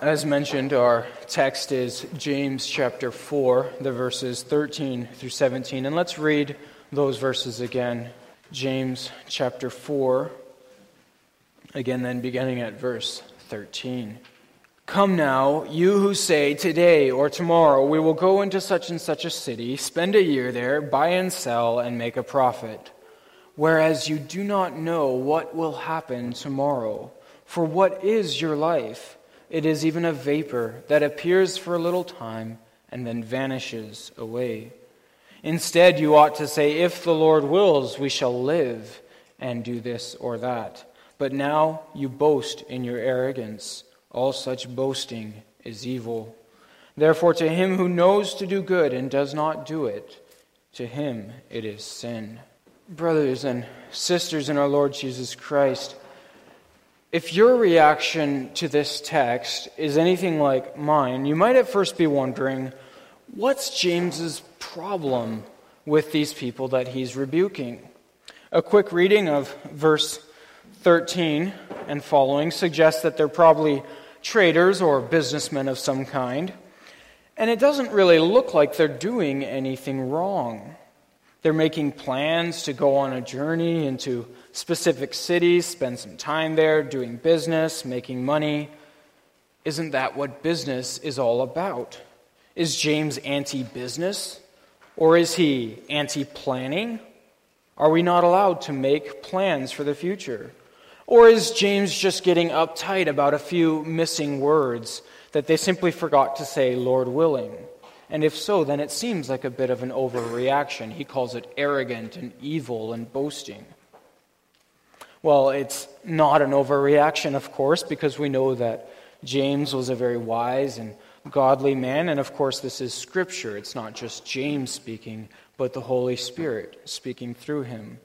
As mentioned, our text is James chapter 4, the verses 13 through 17. And let's read those verses again. James chapter 4, again, then beginning at verse 13. Come now, you who say, Today or tomorrow we will go into such and such a city, spend a year there, buy and sell, and make a profit. Whereas you do not know what will happen tomorrow. For what is your life? It is even a vapor that appears for a little time and then vanishes away. Instead, you ought to say, If the Lord wills, we shall live and do this or that. But now you boast in your arrogance. All such boasting is evil. Therefore, to him who knows to do good and does not do it, to him it is sin. Brothers and sisters in our Lord Jesus Christ, if your reaction to this text is anything like mine, you might at first be wondering what's James's problem with these people that he's rebuking? A quick reading of verse 13 and following suggests that they're probably traders or businessmen of some kind. And it doesn't really look like they're doing anything wrong. They're making plans to go on a journey into specific cities, spend some time there doing business, making money. Isn't that what business is all about? Is James anti business? Or is he anti planning? Are we not allowed to make plans for the future? Or is James just getting uptight about a few missing words that they simply forgot to say, Lord willing? And if so, then it seems like a bit of an overreaction. He calls it arrogant and evil and boasting. Well, it's not an overreaction, of course, because we know that James was a very wise and godly man, and of course, this is Scripture. It's not just James speaking, but the Holy Spirit speaking through him.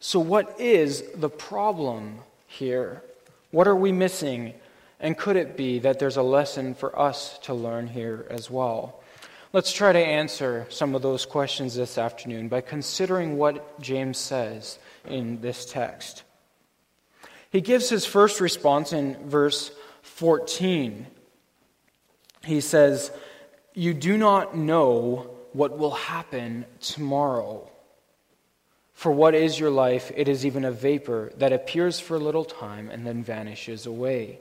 So, what is the problem here? What are we missing? And could it be that there's a lesson for us to learn here as well? Let's try to answer some of those questions this afternoon by considering what James says in this text. He gives his first response in verse 14. He says, You do not know what will happen tomorrow. For what is your life? It is even a vapor that appears for a little time and then vanishes away.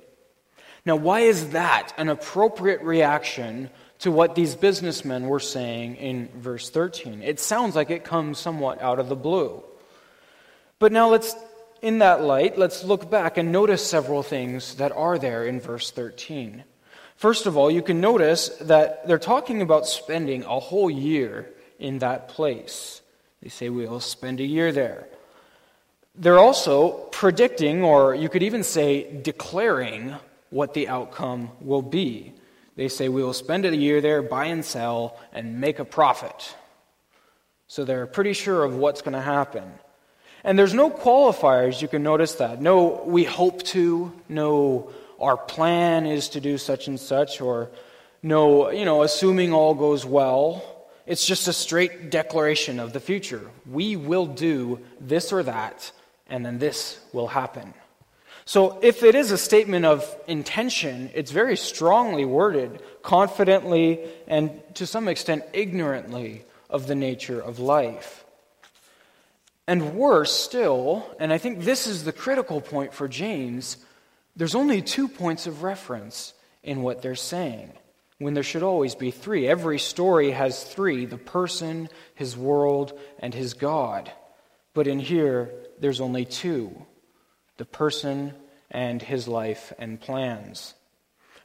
Now, why is that an appropriate reaction to what these businessmen were saying in verse 13? It sounds like it comes somewhat out of the blue. But now let's in that light, let's look back and notice several things that are there in verse 13. First of all, you can notice that they're talking about spending a whole year in that place. They say, We'll spend a year there. They're also predicting, or you could even say declaring, what the outcome will be. They say, We will spend a year there, buy and sell, and make a profit. So they're pretty sure of what's going to happen. And there's no qualifiers, you can notice that. No, we hope to, no, our plan is to do such and such, or no, you know, assuming all goes well. It's just a straight declaration of the future. We will do this or that, and then this will happen. So, if it is a statement of intention, it's very strongly worded, confidently, and to some extent ignorantly of the nature of life. And worse still, and I think this is the critical point for James, there's only two points of reference in what they're saying, when there should always be three. Every story has three the person, his world, and his God. But in here, there's only two the person and his life and plans.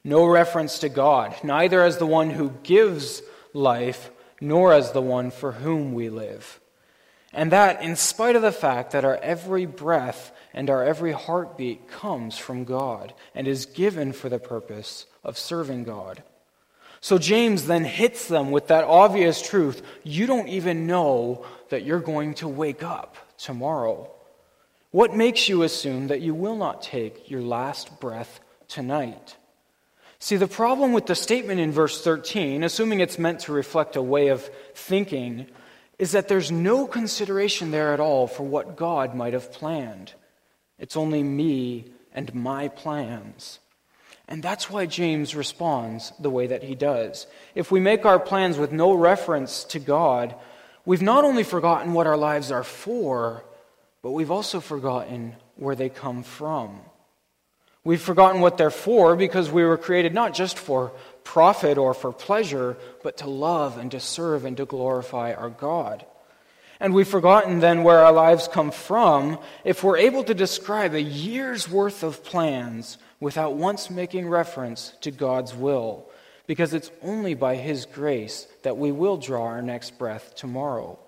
No reference to God, neither as the one who gives life, nor as the one for whom we live. And that, in spite of the fact that our every breath and our every heartbeat comes from God and is given for the purpose of serving God. So James then hits them with that obvious truth you don't even know that you're going to wake up tomorrow. What makes you assume that you will not take your last breath tonight? See, the problem with the statement in verse 13, assuming it's meant to reflect a way of thinking, is that there's no consideration there at all for what God might have planned. It's only me and my plans. And that's why James responds the way that he does. If we make our plans with no reference to God, we've not only forgotten what our lives are for, but we've also forgotten where they come from. We've forgotten what they're for because we were created not just for profit or for pleasure, but to love and to serve and to glorify our God. And we've forgotten then where our lives come from if we're able to describe a year's worth of plans without once making reference to God's will, because it's only by His grace that we will draw our next breath tomorrow.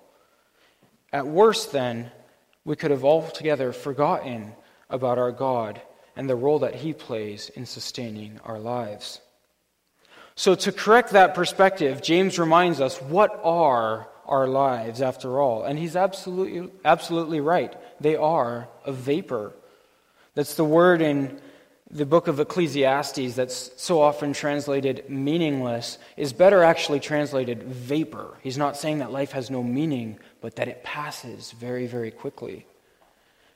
At worst, then, we could have altogether forgotten about our God and the role that He plays in sustaining our lives. So, to correct that perspective, James reminds us what are our lives after all? And he's absolutely, absolutely right. They are a vapor. That's the word in the book of Ecclesiastes that's so often translated meaningless is better actually translated vapor. He's not saying that life has no meaning, but that it passes very, very quickly.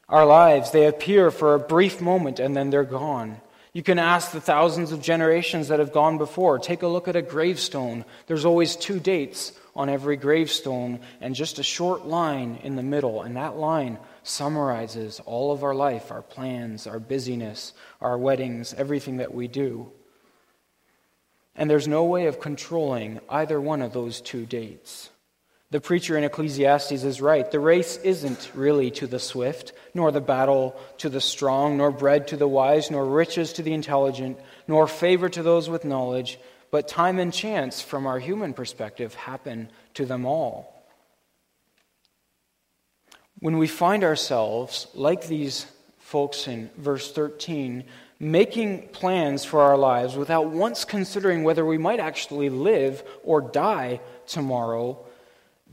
Our lives, they appear for a brief moment and then they're gone. You can ask the thousands of generations that have gone before. Take a look at a gravestone. There's always two dates on every gravestone and just a short line in the middle. And that line summarizes all of our life, our plans, our busyness, our weddings, everything that we do. And there's no way of controlling either one of those two dates. The preacher in Ecclesiastes is right. The race isn't really to the swift, nor the battle to the strong, nor bread to the wise, nor riches to the intelligent, nor favor to those with knowledge, but time and chance, from our human perspective, happen to them all. When we find ourselves, like these folks in verse 13, making plans for our lives without once considering whether we might actually live or die tomorrow,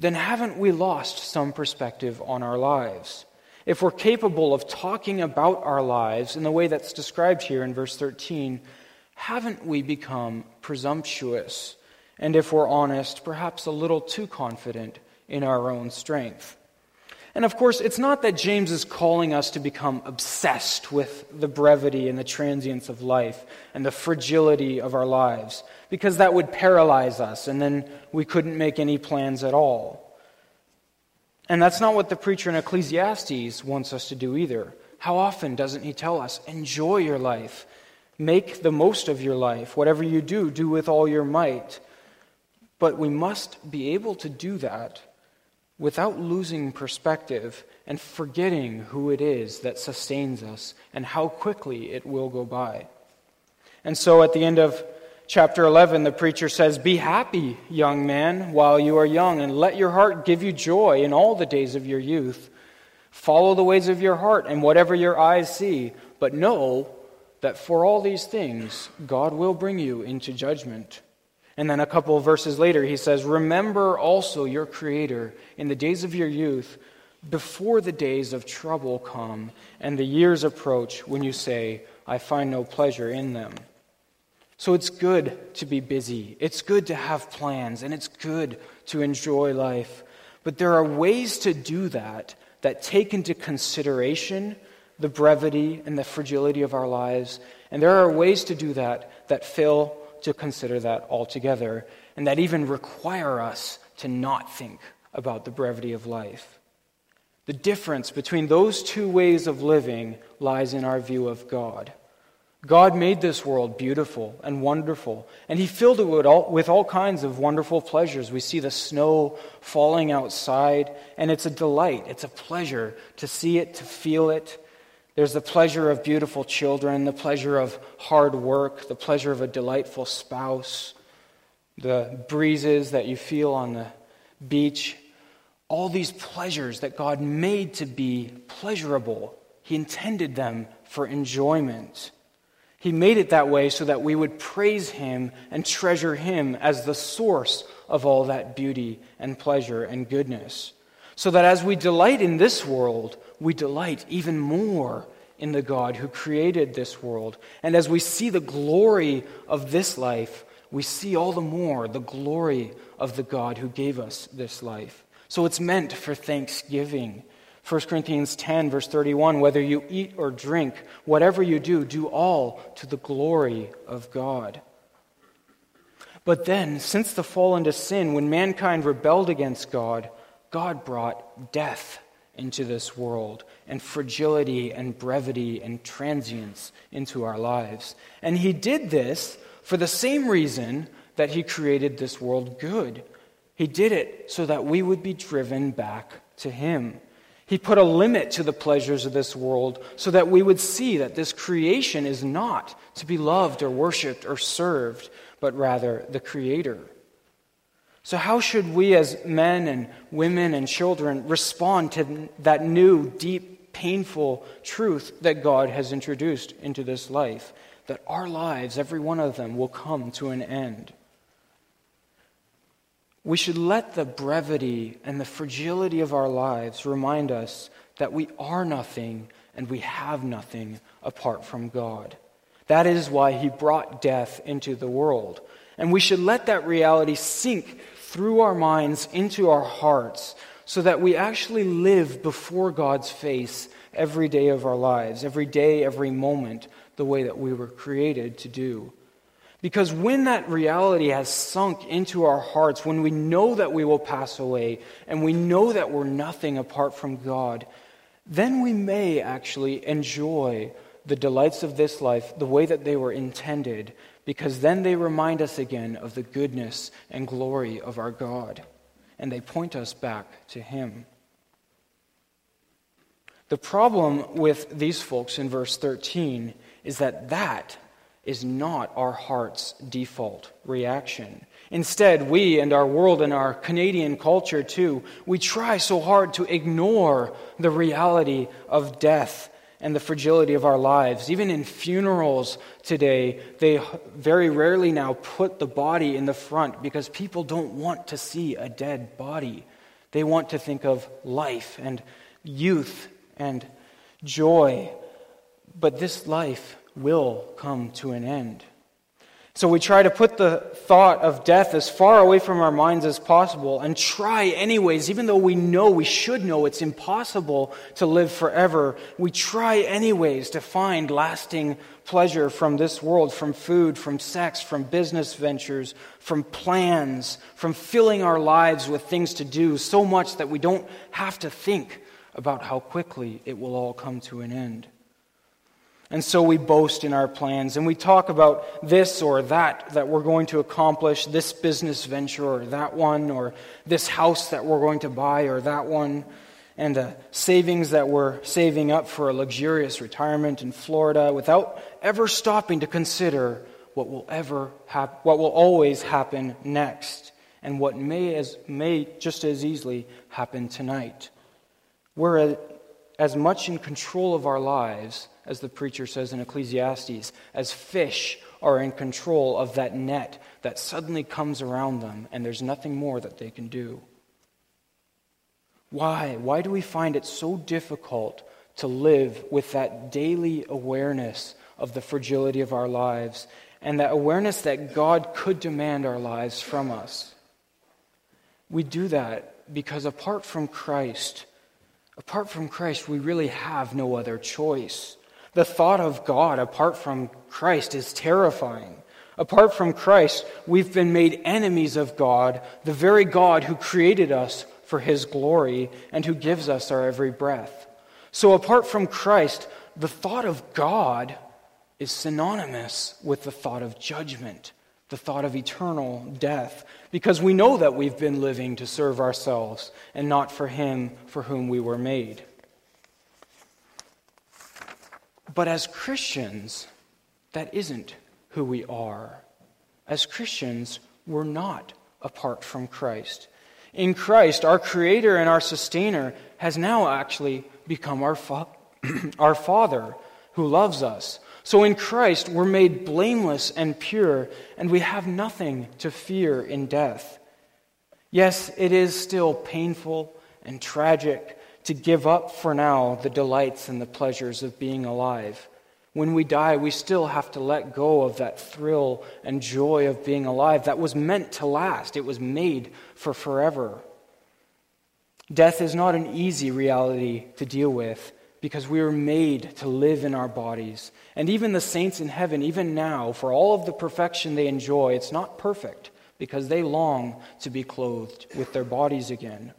then haven't we lost some perspective on our lives? If we're capable of talking about our lives in the way that's described here in verse 13, haven't we become presumptuous? And if we're honest, perhaps a little too confident in our own strength? And of course, it's not that James is calling us to become obsessed with the brevity and the transience of life and the fragility of our lives, because that would paralyze us, and then we couldn't make any plans at all. And that's not what the preacher in Ecclesiastes wants us to do either. How often doesn't he tell us, enjoy your life, make the most of your life, whatever you do, do with all your might? But we must be able to do that without losing perspective and forgetting who it is that sustains us and how quickly it will go by. And so at the end of chapter 11, the preacher says, Be happy, young man, while you are young, and let your heart give you joy in all the days of your youth. Follow the ways of your heart and whatever your eyes see, but know that for all these things God will bring you into judgment. And then a couple of verses later, he says, Remember also your Creator in the days of your youth, before the days of trouble come and the years approach when you say, I find no pleasure in them. So it's good to be busy. It's good to have plans, and it's good to enjoy life. But there are ways to do that that take into consideration the brevity and the fragility of our lives. And there are ways to do that that fail to consider that altogether, and that even require us to not think about the brevity of life. The difference between those two ways of living lies in our view of God. God made this world beautiful and wonderful, and He filled it with all, with all, kinds of wonderful pleasures. We see the snow falling outside, and it's a delight. It's a pleasure to see it, to feel it, there's the pleasure of beautiful children, the pleasure of hard work, the pleasure of a delightful spouse, the breezes that you feel on the beach. All these pleasures that God made to be pleasurable, He intended them for enjoyment. He made it that way so that we would praise Him and treasure Him as the source of all that beauty and pleasure and goodness. So that as we delight in this world, we delight even more in the God who created this world. And as we see the glory of this life, we see all the more the glory of the God who gave us this life. So it's meant for thanksgiving, 1 Corinthians 10, verse 31 whether you eat or drink, whatever you do, do all to the glory of God. But then, since the fall into sin, when mankind rebelled against God, God brought death into this world and fragility and brevity and transience into our lives. And He did this for the same reason that He created this world good. He did it so that we would be driven back to Him. He put a limit to the pleasures of this world so that we would see that this creation is not to be loved or worshiped or served, but rather the Creator. So, how should we as men and women and children respond to that new, deep, painful truth that God has introduced into this life? That our lives, every one of them, will come to an end. We should let the brevity and the fragility of our lives remind us that we are nothing and we have nothing apart from God. That is why he brought death into the world. And we should let that reality sink through our minds into our hearts so that we actually live before God's face every day of our lives, every day, every moment, the way that we were created to do. Because when that reality has sunk into our hearts, when we know that we will pass away and we know that we're nothing apart from God, then we may actually enjoy the delights of this life the way that they were intended, because then they remind us again of the goodness and glory of our God, and they point us back to Him. The problem with these folks in verse 13 is that that is not our heart's default reaction. Instead, we and our world and our Canadian culture too, we try so hard to ignore the reality of death and the fragility of our lives. Even in funerals today, they very rarely now put the body in the front because people don't want to see a dead body. They want to think of life and youth and joy. But this life will come to an end. So we try to put the thought of death as far away from our minds as possible and try, anyways, even though we know, we should know it's impossible to live forever. We try, anyways, to find lasting pleasure from this world, from food, from sex, from business ventures, from plans, from filling our lives with things to do so much that we don't have to think about how quickly it will all come to an end. And so we boast in our plans and we talk about this or that that we're going to accomplish, this business venture or that one, or this house that we're going to buy or that one, and the savings that we're saving up for a luxurious retirement in Florida without ever stopping to consider what will ever hap- what will always happen next and what may as may just as easily happen tonight. We're as much in control of our lives as the preacher says in Ecclesiastes, as fish are in control of that net that suddenly comes around them and there's nothing more that they can do. Why? Why do we find it so difficult to live with that daily awareness of the fragility of our lives and that awareness that God could demand our lives from us? We do that because apart from Christ, apart from Christ, we really have no other choice. The thought of God apart from Christ is terrifying. Apart from Christ, we've been made enemies of God, the very God who created us for his glory and who gives us our every breath. So, apart from Christ, the thought of God is synonymous with the thought of judgment, the thought of eternal death, because we know that we've been living to serve ourselves and not for him for whom we were made. But as Christians, that isn't who we are. As Christians, we're not apart from Christ. In Christ, our Creator and our Sustainer has now actually become our, fa- our Father who loves us. So in Christ, we're made blameless and pure, and we have nothing to fear in death. Yes, it is still painful and tragic to give up for now the delights and the pleasures of being alive. When we die, we still have to let go of that thrill and joy of being alive that was meant to last. It was made for forever. Death is not an easy reality to deal with because we were made to live in our bodies. And even the saints in heaven, even now, for all of the perfection they enjoy, it's not perfect because they long to be clothed with their bodies again.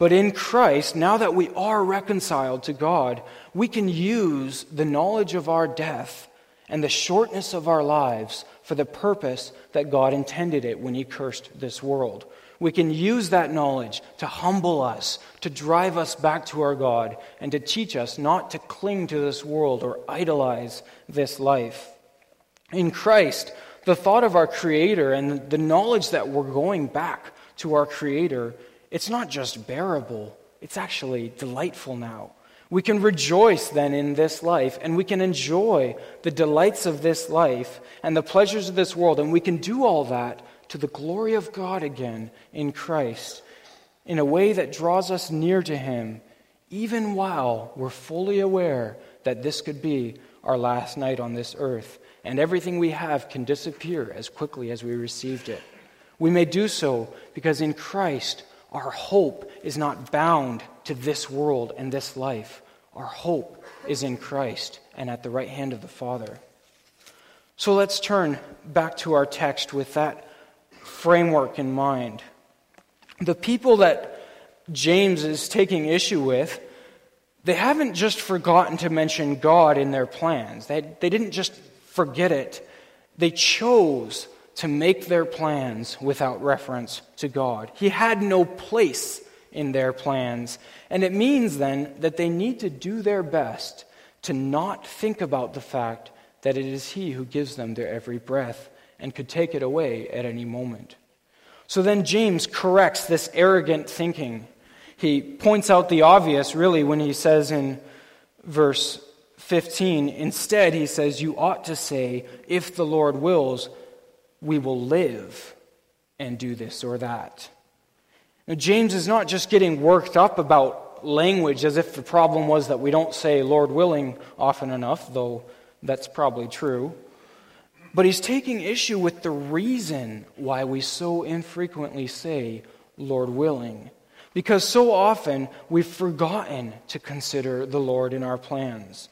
But in Christ, now that we are reconciled to God, we can use the knowledge of our death and the shortness of our lives for the purpose that God intended it when He cursed this world. We can use that knowledge to humble us, to drive us back to our God, and to teach us not to cling to this world or idolize this life. In Christ, the thought of our Creator and the knowledge that we're going back to our Creator, it's not just bearable, it's actually delightful now. We can rejoice then in this life, and we can enjoy the delights of this life and the pleasures of this world, and we can do all that to the glory of God again in Christ in a way that draws us near to Him, even while we're fully aware that this could be our last night on this earth and everything we have can disappear as quickly as we received it. We may do so because in Christ our hope is not bound to this world and this life. Our hope is in Christ and at the right hand of the Father. So let's turn back to our text with that framework in mind. The people that James is taking issue with, they haven't just forgotten to mention God in their plans. They, they didn't just forget it. They chose to make their plans without reference to God. He had no place in their plans. And it means then that they need to do their best to not think about the fact that it is He who gives them their every breath and could take it away at any moment. So then James corrects this arrogant thinking. He points out the obvious, really, when he says in verse 15, instead, he says, You ought to say, If the Lord wills, we will live and do this or that. Now, James is not just getting worked up about language as if the problem was that we don't say Lord willing often enough, though that's probably true. But he's taking issue with the reason why we so infrequently say, Lord willing. Because so often we've forgotten to consider the Lord in our plans.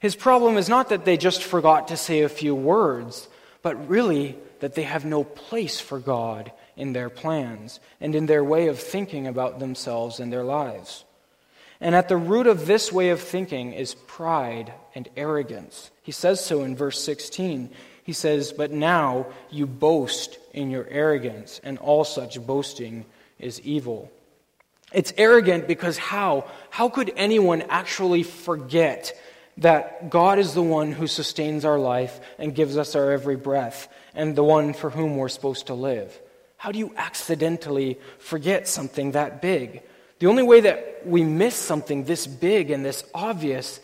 His problem is not that they just forgot to say a few words, but really that they have no place for God in their plans and in their way of thinking about themselves and their lives. And at the root of this way of thinking is pride and arrogance. He says so in verse 16. He says, But now you boast in your arrogance, and all such boasting is evil. It's arrogant because how? How could anyone actually forget that God is the one who sustains our life and gives us our every breath, and the one for whom we're supposed to live? How do you accidentally forget something that big? The only way that we miss something this big and this obvious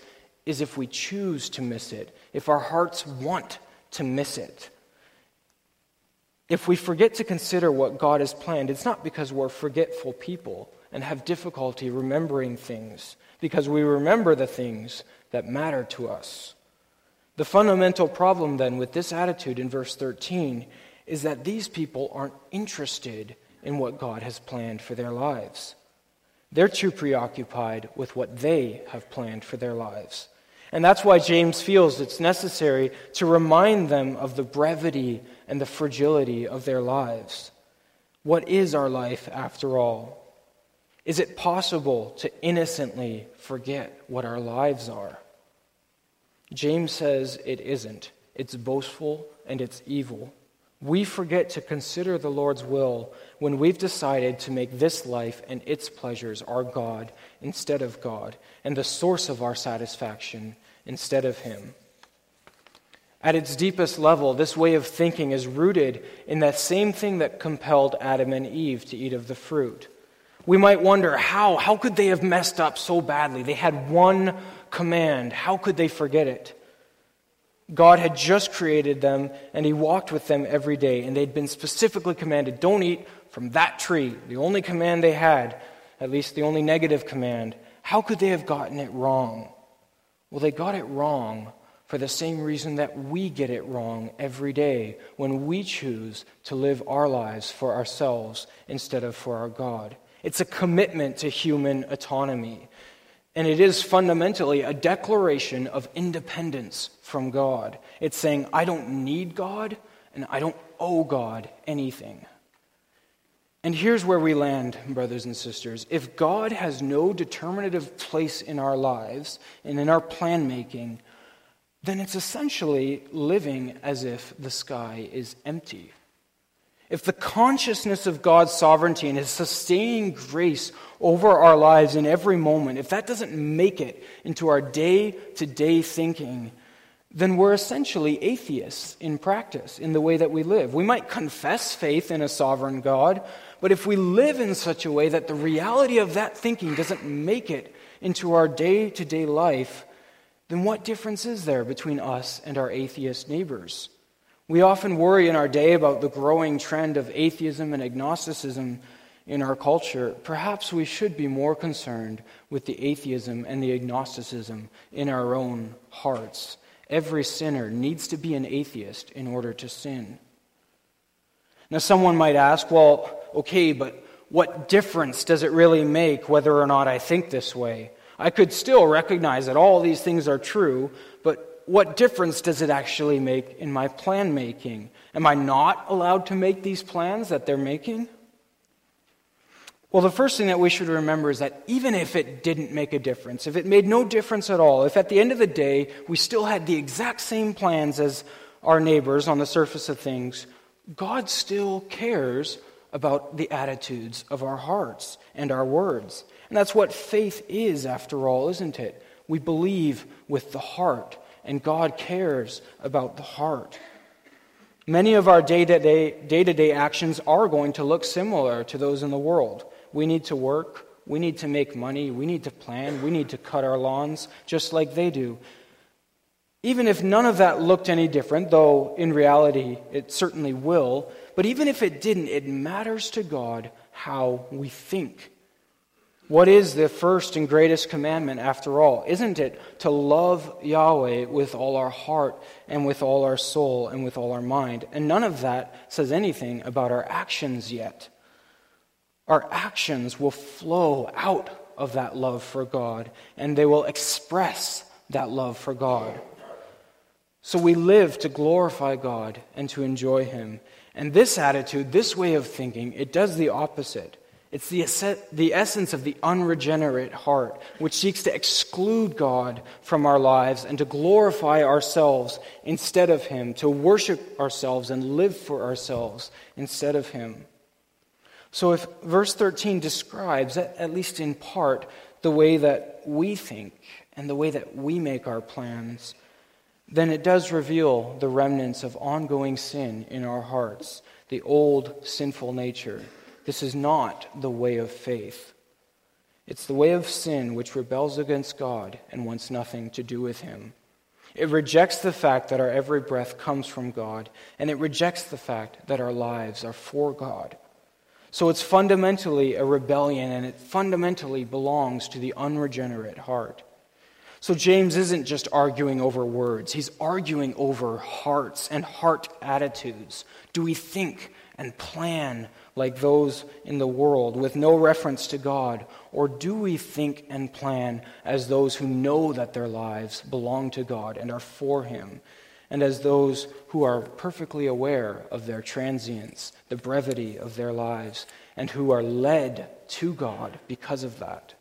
is if we choose to miss it, if our hearts want to miss it. If we forget to consider what God has planned, it's not because we're forgetful people and have difficulty remembering things, because we remember the things that matter to us. The fundamental problem then with this attitude in verse 13 is that these people aren't interested in what God has planned for their lives. They're too preoccupied with what they have planned for their lives. And that's why James feels it's necessary to remind them of the brevity and the fragility of their lives. What is our life, after all? Is it possible to innocently forget what our lives are? James says it isn't. It's boastful and it's evil. We forget to consider the Lord's will when we've decided to make this life and its pleasures our God instead of God, and the source of our satisfaction instead of Him. At its deepest level, this way of thinking is rooted in that same thing that compelled Adam and Eve to eat of the fruit. We might wonder how, how could they have messed up so badly? They had one command. How could they forget it? God had just created them and He walked with them every day, and they'd been specifically commanded don't eat from that tree. The only command they had, at least the only negative command. How could they have gotten it wrong? Well, they got it wrong for the same reason that we get it wrong every day when we choose to live our lives for ourselves instead of for our God. It's a commitment to human autonomy. And it is fundamentally a declaration of independence from God. It's saying, I don't need God and I don't owe God anything. And here's where we land, brothers and sisters. If God has no determinative place in our lives and in our plan making, then it's essentially living as if the sky is empty. If the consciousness of God's sovereignty and His sustaining grace over our lives in every moment, if that doesn't make it into our day to day thinking, then we're essentially atheists in practice, in the way that we live. We might confess faith in a sovereign God, but if we live in such a way that the reality of that thinking doesn't make it into our day to day life, then what difference is there between us and our atheist neighbors? We often worry in our day about the growing trend of atheism and agnosticism in our culture. Perhaps we should be more concerned with the atheism and the agnosticism in our own hearts. Every sinner needs to be an atheist in order to sin. Now, someone might ask, well, okay, but what difference does it really make whether or not I think this way? I could still recognize that all these things are true, but what difference does it actually make in my plan making? Am I not allowed to make these plans that they're making? Well, the first thing that we should remember is that even if it didn't make a difference, if it made no difference at all, if at the end of the day we still had the exact same plans as our neighbors on the surface of things, God still cares about the attitudes of our hearts and our words. And that's what faith is, after all, isn't it? We believe with the heart, and God cares about the heart. Many of our day to day actions are going to look similar to those in the world. We need to work, we need to make money, we need to plan, we need to cut our lawns, just like they do. Even if none of that looked any different, though in reality it certainly will, but even if it didn't, it matters to God how we think. What is the first and greatest commandment after all? Isn't it to love Yahweh with all our heart and with all our soul and with all our mind? And none of that says anything about our actions yet. Our actions will flow out of that love for God and they will express that love for God. So we live to glorify God and to enjoy Him. And this attitude, this way of thinking, it does the opposite. It's the, the essence of the unregenerate heart, which seeks to exclude God from our lives and to glorify ourselves instead of Him, to worship ourselves and live for ourselves instead of Him. So, if verse 13 describes, at least in part, the way that we think and the way that we make our plans, then it does reveal the remnants of ongoing sin in our hearts, the old sinful nature. This is not the way of faith. It's the way of sin which rebels against God and wants nothing to do with Him. It rejects the fact that our every breath comes from God, and it rejects the fact that our lives are for God. So it's fundamentally a rebellion, and it fundamentally belongs to the unregenerate heart. So James isn't just arguing over words, he's arguing over hearts and heart attitudes. Do we think and plan like those in the world with no reference to God? Or do we think and plan as those who know that their lives belong to God and are for Him? And as those who are perfectly aware of their transience, the brevity of their lives, and who are led to God because of that.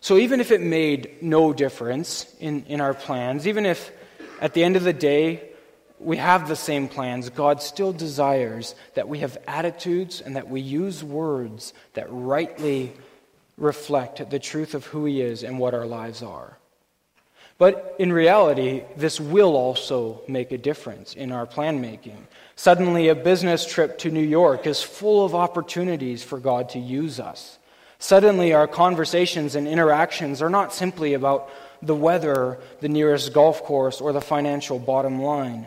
So even if it made no difference in, in our plans, even if at the end of the day we have the same plans, God still desires that we have attitudes and that we use words that rightly reflect the truth of who He is and what our lives are. But in reality, this will also make a difference in our plan making. Suddenly, a business trip to New York is full of opportunities for God to use us. Suddenly, our conversations and interactions are not simply about the weather, the nearest golf course, or the financial bottom line.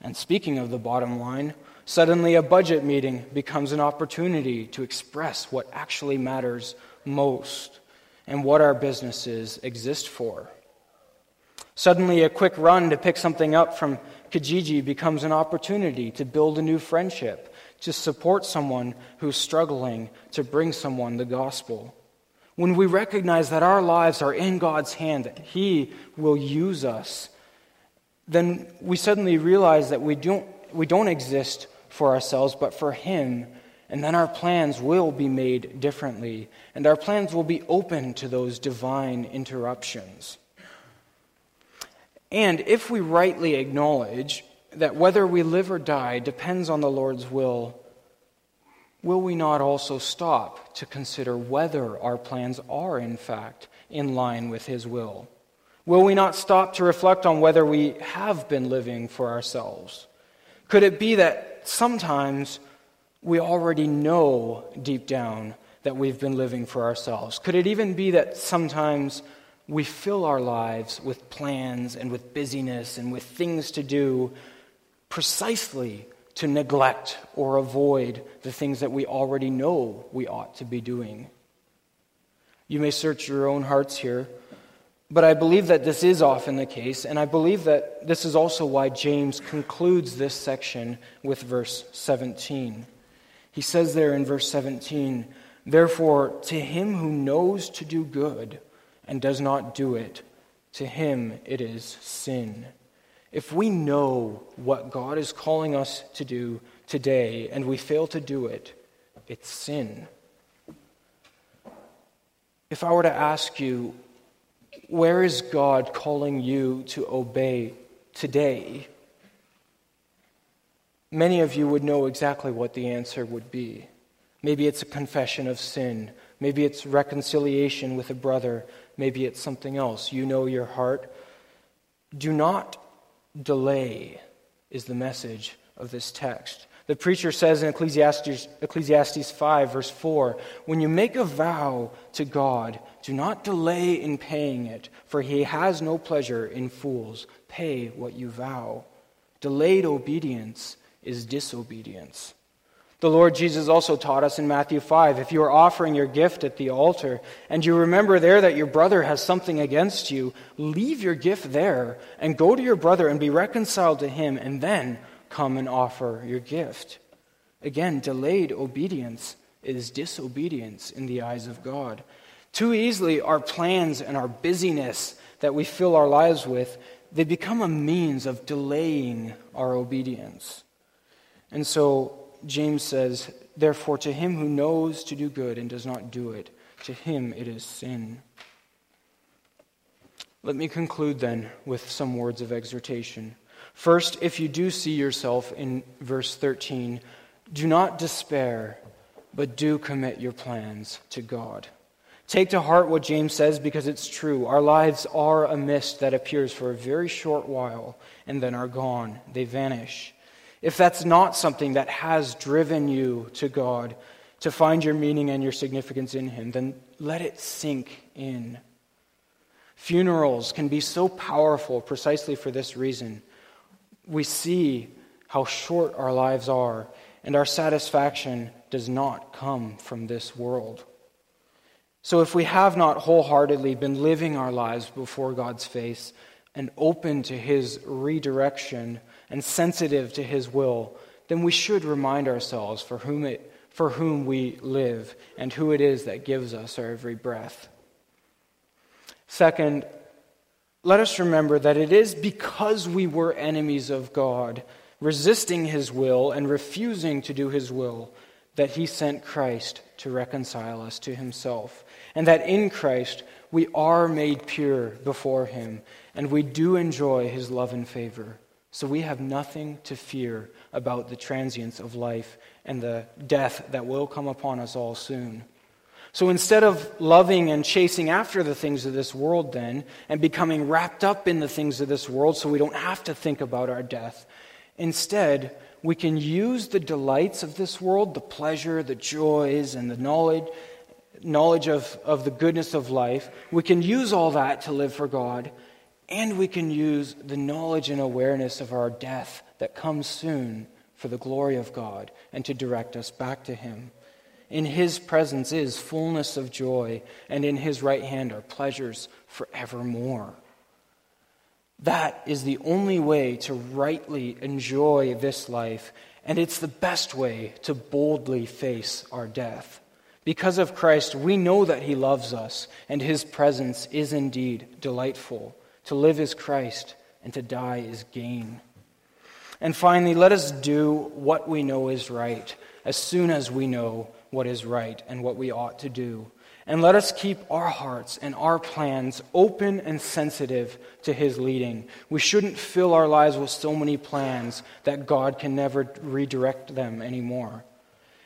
And speaking of the bottom line, suddenly a budget meeting becomes an opportunity to express what actually matters most and what our businesses exist for. Suddenly, a quick run to pick something up from Kijiji becomes an opportunity to build a new friendship to support someone who's struggling, to bring someone the gospel. When we recognize that our lives are in God's hand, that He will use us, then we suddenly realize that we don't, we don't exist for ourselves, but for Him. And then our plans will be made differently, and our plans will be open to those divine interruptions. And if we rightly acknowledge that whether we live or die depends on the Lord's will, will we not also stop to consider whether our plans are, in fact, in line with His will? Will we not stop to reflect on whether we have been living for ourselves? Could it be that sometimes we already know deep down that we've been living for ourselves? Could it even be that sometimes we fill our lives with plans and with busyness and with things to do precisely to neglect or avoid the things that we already know we ought to be doing. You may search your own hearts here, but I believe that this is often the case, and I believe that this is also why James concludes this section with verse 17. He says there in verse 17, Therefore, to him who knows to do good and does not do it, to him it is sin. If we know what God is calling us to do today and we fail to do it, it's sin. If I were to ask you, where is God calling you to obey today? Many of you would know exactly what the answer would be. Maybe it's a confession of sin. Maybe it's reconciliation with a brother. Maybe it's something else. You know your heart. Do not delay is the message of this text. The preacher says in Ecclesiastes, Ecclesiastes 5, verse 4 When you make a vow to God, do not delay in paying it, for he has no pleasure in fools. Pay what you vow. Delayed obedience is disobedience. The Lord Jesus also taught us in Matthew 5 if you are offering your gift at the altar and you remember there that your brother has something against you, leave your gift there and go to your brother and be reconciled to him, and then come and offer your gift. Again, delayed obedience is disobedience in the eyes of God. Too easily, our plans and our busyness that we fill our lives with, they become a means of delaying our obedience. And so, James says, Therefore, to him who knows to do good and does not do it, to him it is sin. Let me conclude then with some words of exhortation. First, if you do see yourself in verse 13, do not despair, but do commit your plans to God. Take to heart what James says because it's true. Our lives are a mist that appears for a very short while and then are gone. They vanish. If that's not something that has driven you to God to find your meaning and your significance in Him, then let it sink in. Funerals can be so powerful precisely for this reason. We see how short our lives are, and our satisfaction does not come from this world. So, if we have not wholeheartedly been living our lives before God's face and open to His redirection, and sensitive to His will, then we should remind ourselves for whom, it, for whom we live and who it is that gives us our every breath. Second, let us remember that it is because we were enemies of God, resisting His will and refusing to do His will, that He sent Christ to reconcile us to Himself, and that in Christ we are made pure before Him, and we do enjoy His love and favor. So we have nothing to fear about the transience of life and the death that will come upon us all soon. So instead of loving and chasing after the things of this world, then, and becoming wrapped up in the things of this world so we don't have to think about our death, instead, we can use the delights of this world, the pleasure, the joys, and the knowledge, knowledge of, of the goodness of life. We can use all that to live for God and we can use the knowledge and awareness of our death that comes soon for the glory of God and to direct us back to Him. In His presence is fullness of joy, and in His right hand are pleasures forevermore. That is the only way to rightly enjoy this life And it's the best way to boldly face our death. Because of Christ, we know that He loves us, and His presence is indeed delightful. To live is Christ, and to die is gain. And finally, let us do what we know is right as soon as we know what is right and what we ought to do. And let us keep our hearts and our plans open and sensitive to His leading. We shouldn't fill our lives with so many plans that God can never redirect them anymore.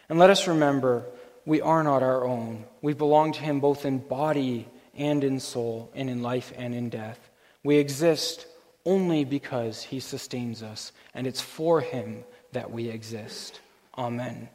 And let us remember we are not our own. We belong to Him both in body and in soul, and in life and in death. We exist only because He sustains us, and it's for Him that we exist. Amen.